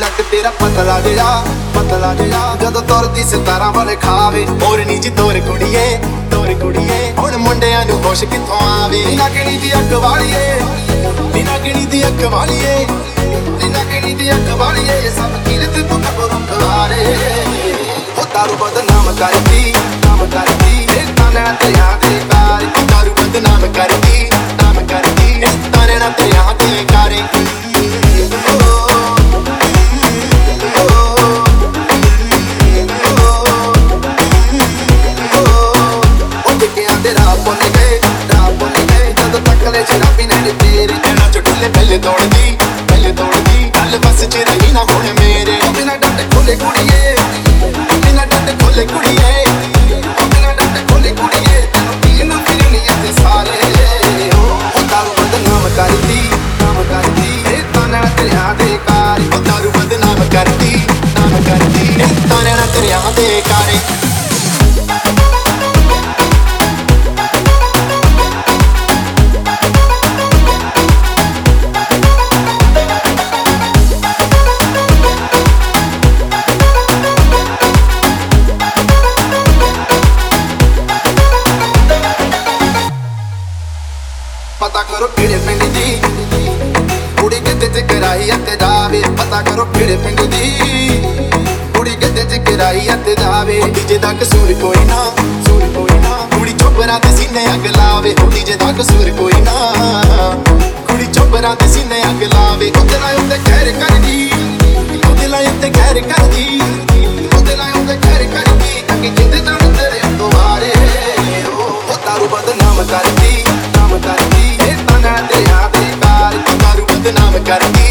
ਲੱਕ ਤੇਰਾ ਪਤਲਾ ਜਿਹਾ ਪਤਲਾ ਜਿਹਾ। ਜਦੋਂ ਤੁਰਦੀ ਸਿਤਾਰਾ ਵਰ ਖਾਵੇ ਮੋਰਨੀ ਜੀ ਤੋਰ ਕੁੜੀਏ ਤੋਰ ਕੁੜੀਏ। ਹੁਣ ਮੁੰਡਿਆਂ ਨੂੰ ਹੋਸ਼ ਕਿੱਥੋਂ ਆਵੇ? ਨਗਣੀ ਦੀ ਅੱਖ ਵਾਲੀਏ, ਨੀ ਨਗਣੀ ਦੀ ਅੱਖ ਵਾਲੀਏ। ਨੀ ਨਗਣੀ ਦੀ ਅੱਖ ਵਾਲੀਏ, ਸਭ ਕੀਰਤ ਤੂੰ ਕਬਰ ਰੁਖਾਰੇ ਉਹ ਤਾਰੂ ਬਦਨਾਮ ਕਰਦੀ ਕਰਦੀ। ਇਹ ਤਾਨਾ ਤੇ ਯਾਦ ਕਾਰ ਦਾਰੂ ਬਦਨਾਮ ਕਰਦੀ। ਨਾਮ ਕਰਦੀ। ਇਸ ਤਾਰੇ ਨਾਲ ਤੇਰਾ ਤੇ ਕਾਰੇ ਉਹ ਟਿਕਿਆਂ ਦੇ ਰਾਹ ਭੁੱਲ ਗਏ, ਰਾਹ ਭੁੱਲ ਗਏ। ਜਦੋਂ ਤੱਕ ਲੈ ਸ਼ਰਾਬੀ ਨੇ ਤੇਰੇ ਕਹਿਣਾ ਚੁੱਟਲੇ ਪਹਿਲੇ ਤੋੜਦੀ ਪਹਿਲੇ ਤੋੜਦੀ ਗੱਲ ਬਸ ਚ ਰਹੀ ਨਾ ਹੁਣ ਪਤਾ ਕਰੋ ਕਿਹੜੇ ਪਿੰਡ ਦੀ। ਕੁੜੀ ਕਿਤੇ ਚ ਕਰਾਈ ਅਤੇ ਜਾਵੇ, ਪਤਾ ਕਰੋ ਕਿਹੜੇ ਪਿੰਡ ਦੀ। ਕੁੜੀ ਕਿਤੇ ਚ ਕਰਾਈ ਅਤੇ ਜਾਵੇ। ਡੀਜੇ ਦਾ ਕਸੂਰ ਕੋਈ ਨਾ, ਕਸੂਰ ਕੋਈ ਨਾ। ਕੁੜੀ ਚੋਪਰਾਂ ਤੇ ਸੀਨੇ ਅੱਗ ਲਾਵੇ ਡੀਜੇ ਦਾ ਕਸੂਰ ਕੋਈ ਨਾ। ਕੁੜੀ ਚੋਪਰਾਂ ਤੇ ਸੀਨੇ ਅੱਗ ਲਾਵੇ, ਉਹਦੇ ਨਾਲ ਉੱਤੇ ਖੈਰ ਕਰਦੀ, ਉਹਦੇ ਲਈ ਉੱਤੇ ਗੈਰ ਕਰਦੀ। ਬਦਨਾਮ